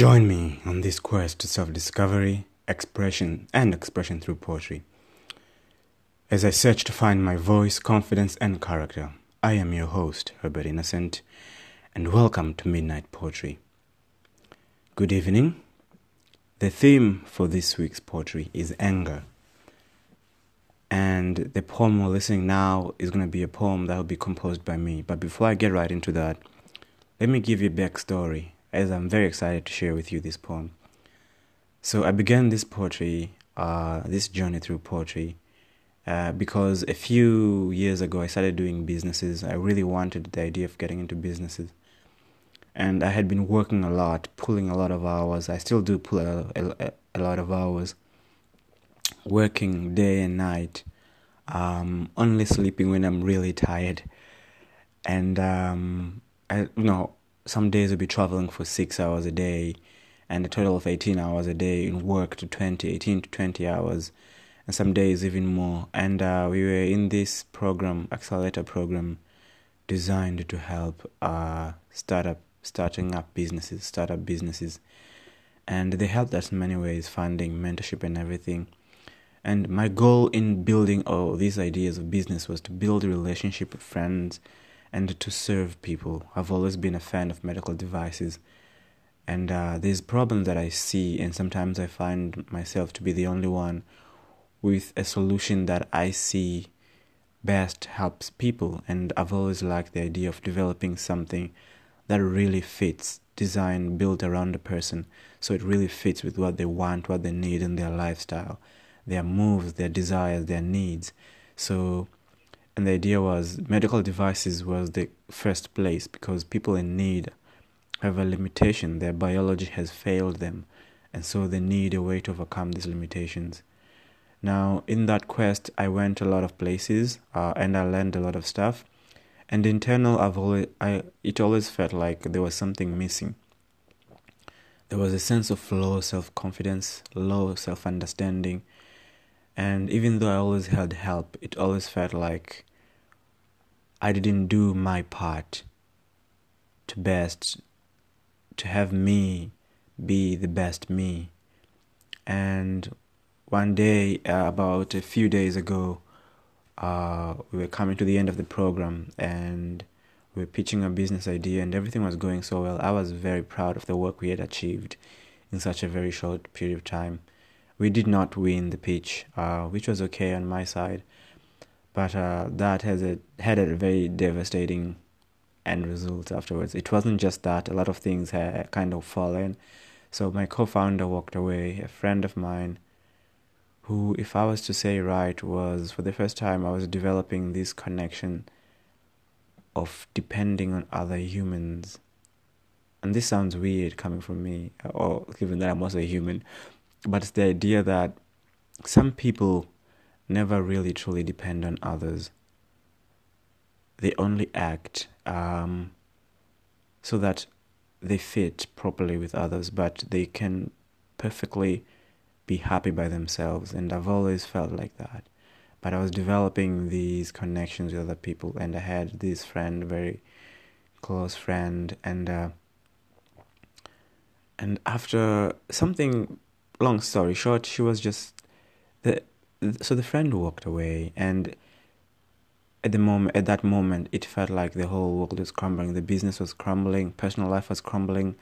Join me on this quest to self discovery, expression, and expression through poetry. As I search to find my voice, confidence, and character, I am your host, Herbert Innocent, and welcome to Midnight Poetry. Good evening. The theme for this week's poetry is anger. And the poem we're listening now is going to be a poem that will be composed by me. But before I get right into that, let me give you a backstory as I'm very excited to share with you this poem. So I began this poetry, uh, this journey through poetry, uh, because a few years ago I started doing businesses. I really wanted the idea of getting into businesses. And I had been working a lot, pulling a lot of hours. I still do pull a, a, a lot of hours, working day and night, um, only sleeping when I'm really tired. And um, I, you know, some days we'll be traveling for six hours a day and a total of 18 hours a day in work to 20, 18 to 20 hours, and some days even more. And uh, we were in this program, accelerator program, designed to help uh, startup, starting up businesses, startup businesses. And they helped us in many ways, funding, mentorship, and everything. And my goal in building all these ideas of business was to build a relationship with friends and to serve people. I've always been a fan of medical devices. And uh, there's problems that I see, and sometimes I find myself to be the only one with a solution that I see best helps people. And I've always liked the idea of developing something that really fits, design built around a person, so it really fits with what they want, what they need in their lifestyle, their moves, their desires, their needs. So and the idea was medical devices was the first place because people in need have a limitation. Their biology has failed them, and so they need a way to overcome these limitations. Now, in that quest, I went a lot of places uh, and I learned a lot of stuff. And internal, I've always, I, it always felt like there was something missing. There was a sense of low self confidence, low self understanding, and even though I always had help, it always felt like I didn't do my part to best, to have me be the best me. And one day, uh, about a few days ago, uh, we were coming to the end of the program and we were pitching a business idea, and everything was going so well. I was very proud of the work we had achieved in such a very short period of time we did not win the pitch, uh, which was okay on my side, but uh, that has a, had a very devastating end result afterwards. It wasn't just that; a lot of things had kind of fallen. So my co-founder walked away. A friend of mine, who, if I was to say right, was for the first time I was developing this connection of depending on other humans. And this sounds weird coming from me, or given that I'm also a human, but it's the idea that some people never really truly depend on others. They only act um, so that they fit properly with others, but they can perfectly be happy by themselves. And I've always felt like that. But I was developing these connections with other people, and I had this friend, very close friend, and uh, and after something long story short, she was just the so the friend walked away and at the moment at that moment it felt like the whole world was crumbling the business was crumbling personal life was crumbling.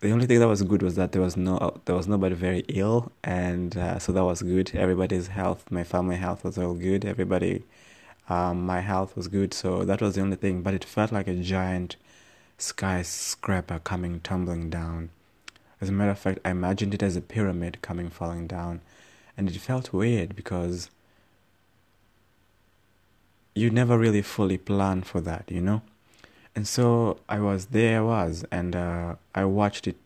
The only thing that was good was that there was no there was nobody very ill and uh, so that was good. Everybody's health my family health was all good. Everybody um, my health was good. So that was the only thing but it felt like a giant skyscraper coming tumbling down as a matter of fact, I imagined it as a pyramid coming falling down, and it felt weird because you never really fully plan for that, you know? And so I was there, I was, and uh, I watched it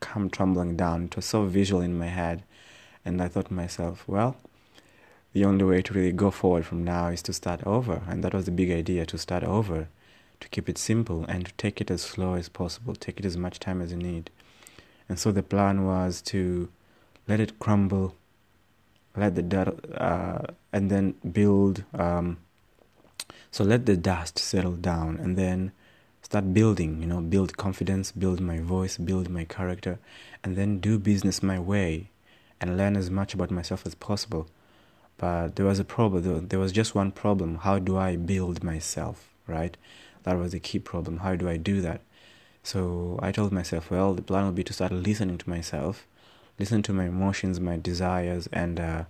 come tumbling down. It was so visual in my head, and I thought to myself, well, the only way to really go forward from now is to start over. And that was the big idea to start over, to keep it simple, and to take it as slow as possible, take it as much time as you need. And so the plan was to let it crumble, let the dust, uh, and then build. Um, so let the dust settle down, and then start building, you know, build confidence, build my voice, build my character, and then do business my way and learn as much about myself as possible. But there was a problem. There was just one problem. How do I build myself, right? That was the key problem. How do I do that? So I told myself, well, the plan will be to start listening to myself, listen to my emotions, my desires, and uh,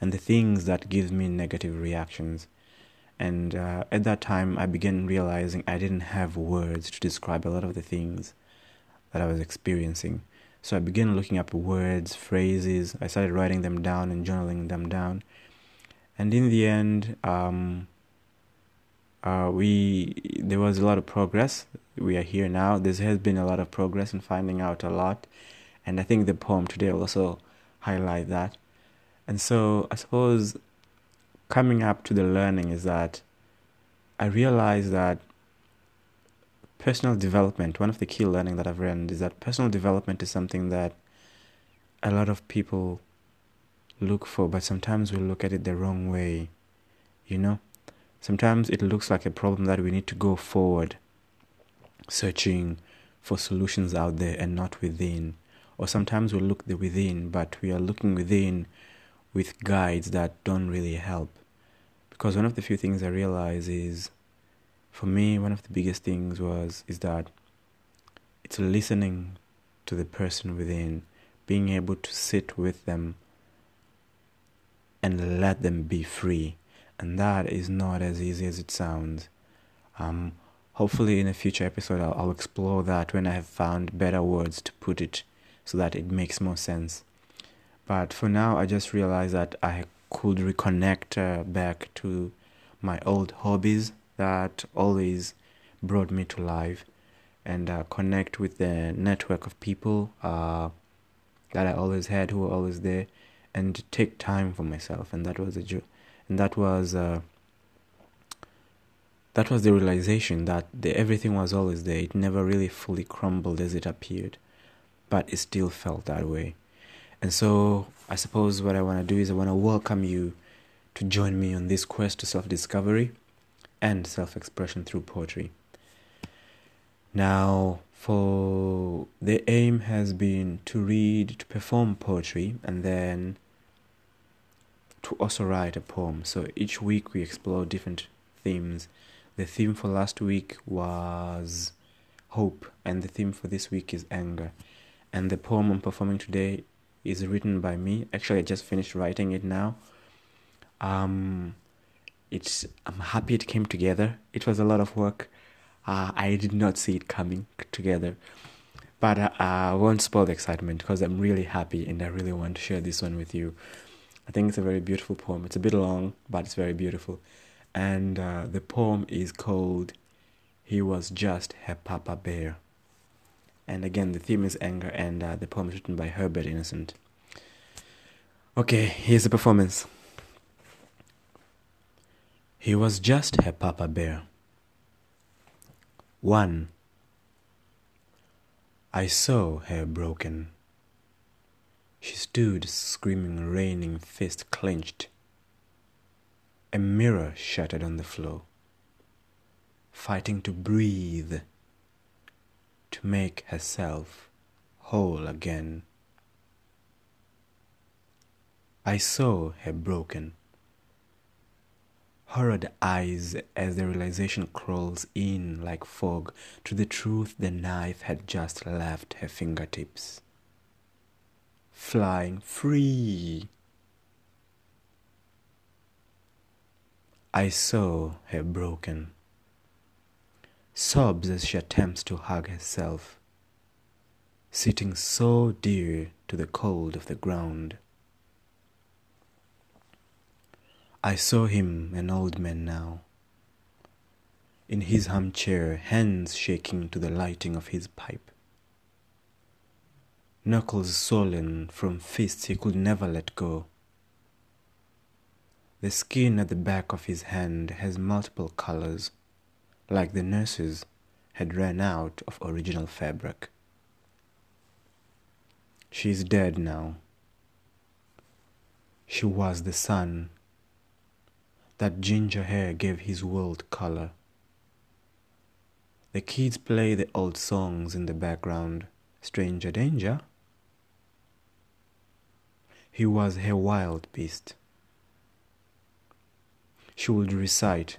and the things that give me negative reactions. And uh, at that time, I began realizing I didn't have words to describe a lot of the things that I was experiencing. So I began looking up words, phrases. I started writing them down and journaling them down. And in the end, um, uh, we there was a lot of progress. We are here now. There has been a lot of progress in finding out a lot, and I think the poem today will also highlight that. And so I suppose coming up to the learning is that I realize that personal development, one of the key learning that I've learned is that personal development is something that a lot of people look for, but sometimes we look at it the wrong way. You know, sometimes it looks like a problem that we need to go forward, searching for solutions out there and not within. Or sometimes we look the within, but we are looking within with guides that don't really help. Because one of the few things I realize is, for me, one of the biggest things was is that it's listening to the person within, being able to sit with them and let them be free. And that is not as easy as it sounds. Um, hopefully, in a future episode, I'll, I'll explore that when I have found better words to put it so that it makes more sense. But for now, I just realized that I could reconnect uh, back to my old hobbies that always brought me to life and uh, connect with the network of people uh, that I always had who were always there and take time for myself and that was a jo- and that was uh, that was the realization that the, everything was always there it never really fully crumbled as it appeared but it still felt that way and so I suppose what I want to do is I want to welcome you to join me on this quest to self discovery and self expression through poetry. Now, for the aim has been to read, to perform poetry, and then to also write a poem. So each week we explore different themes. The theme for last week was hope, and the theme for this week is anger. And the poem I'm performing today is written by me. Actually, I just finished writing it now. Um, it's I'm happy it came together. It was a lot of work. Uh, I did not see it coming together, but uh, I won't spoil the excitement because I'm really happy and I really want to share this one with you. I think it's a very beautiful poem. It's a bit long, but it's very beautiful. And uh, the poem is called "He Was Just Her Papa Bear." And again, the theme is anger, and uh, the poem is written by Herbert Innocent. Okay, here's the performance. He was just her papa bear. One. I saw her broken. Stood screaming, raining, fist clenched. A mirror shattered on the floor, fighting to breathe to make herself whole again. I saw her broken, horrid eyes as the realization crawls in like fog to the truth the knife had just left her fingertips. Flying free. I saw her broken sobs as she attempts to hug herself, sitting so dear to the cold of the ground. I saw him, an old man now, in his armchair, hands shaking to the lighting of his pipe. Knuckles swollen from fists he could never let go. The skin at the back of his hand has multiple colors like the nurses, had run out of original fabric. She is dead now. She was the sun. That ginger hair gave his world color. The kids play the old songs in the background. Stranger danger. He was a wild beast. She would recite,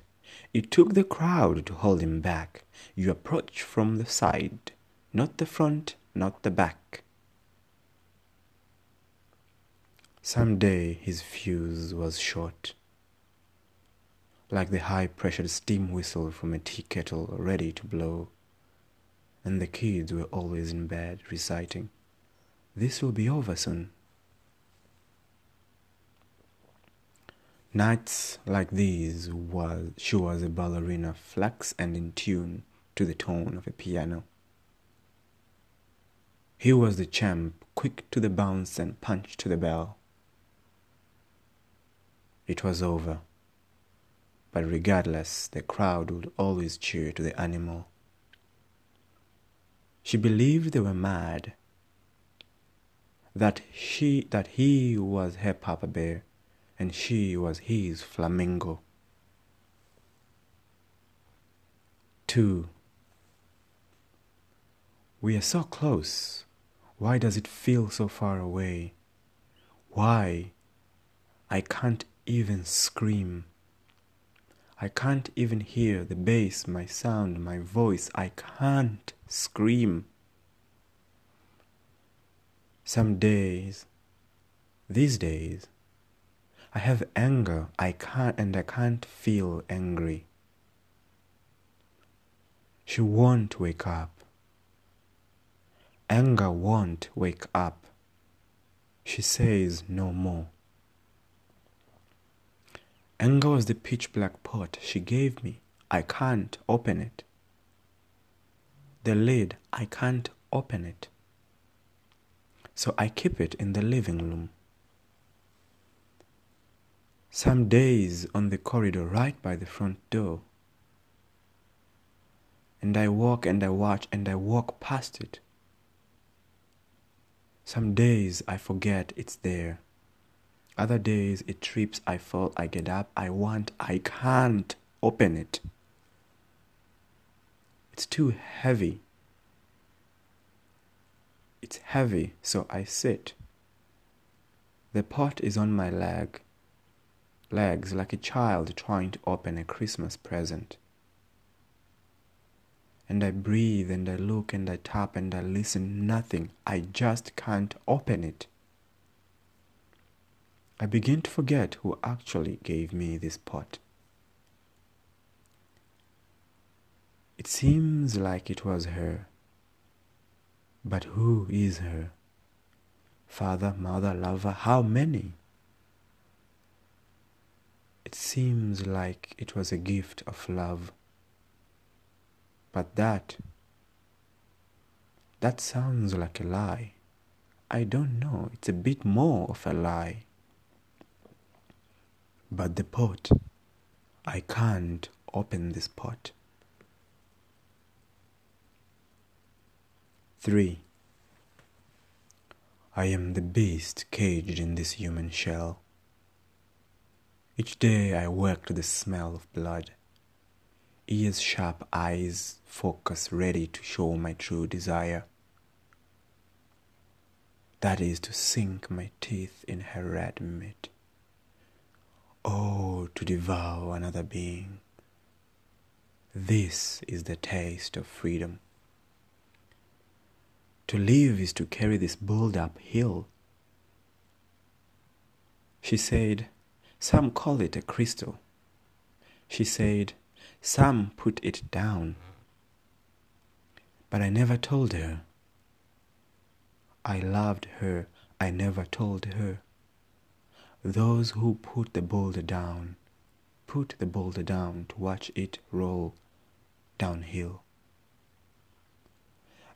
It took the crowd to hold him back. You approach from the side, not the front, not the back. Some day his fuse was short, like the high pressured steam whistle from a tea kettle ready to blow, and the kids were always in bed reciting, This will be over soon. Nights like these was she was a ballerina flex and in tune to the tone of a piano. He was the champ, quick to the bounce and punch to the bell. It was over, but regardless, the crowd would always cheer to the animal. She believed they were mad, that she that he was her papa bear and she was his flamingo. 2. We are so close. Why does it feel so far away? Why? I can't even scream. I can't even hear the bass, my sound, my voice. I can't scream. Some days, these days, I have anger. I can't and I can't feel angry. She won't wake up. Anger won't wake up. She says no more. Anger was the pitch black pot she gave me. I can't open it. The lid, I can't open it. So I keep it in the living room. Some days on the corridor right by the front door. And I walk and I watch and I walk past it. Some days I forget it's there. Other days it trips, I fall, I get up, I want, I can't open it. It's too heavy. It's heavy, so I sit. The pot is on my leg legs like a child trying to open a Christmas present. And I breathe and I look and I tap and I listen, nothing. I just can't open it. I begin to forget who actually gave me this pot. It seems like it was her. But who is her? Father, mother, lover, how many? It seems like it was a gift of love. But that, that sounds like a lie. I don't know, it's a bit more of a lie. But the pot, I can't open this pot. 3. I am the beast caged in this human shell. Each day I work to the smell of blood. Ears sharp, eyes focus, ready to show my true desire. That is to sink my teeth in her red meat. Oh, to devour another being. This is the taste of freedom. To live is to carry this build up hill. She said, some call it a crystal. She said, Some put it down. But I never told her. I loved her. I never told her. Those who put the boulder down, put the boulder down to watch it roll downhill.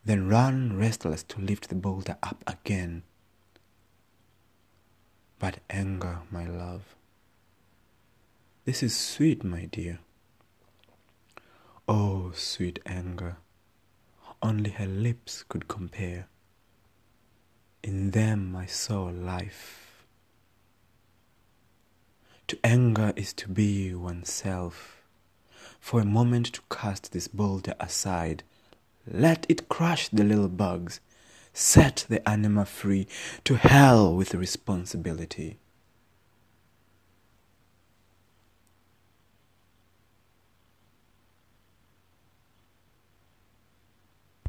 Then run restless to lift the boulder up again. But anger, my love, this is sweet, my dear. Oh, sweet anger, only her lips could compare. In them I saw life. To anger is to be oneself, for a moment to cast this boulder aside. Let it crush the little bugs. Set the animal free to hell with responsibility.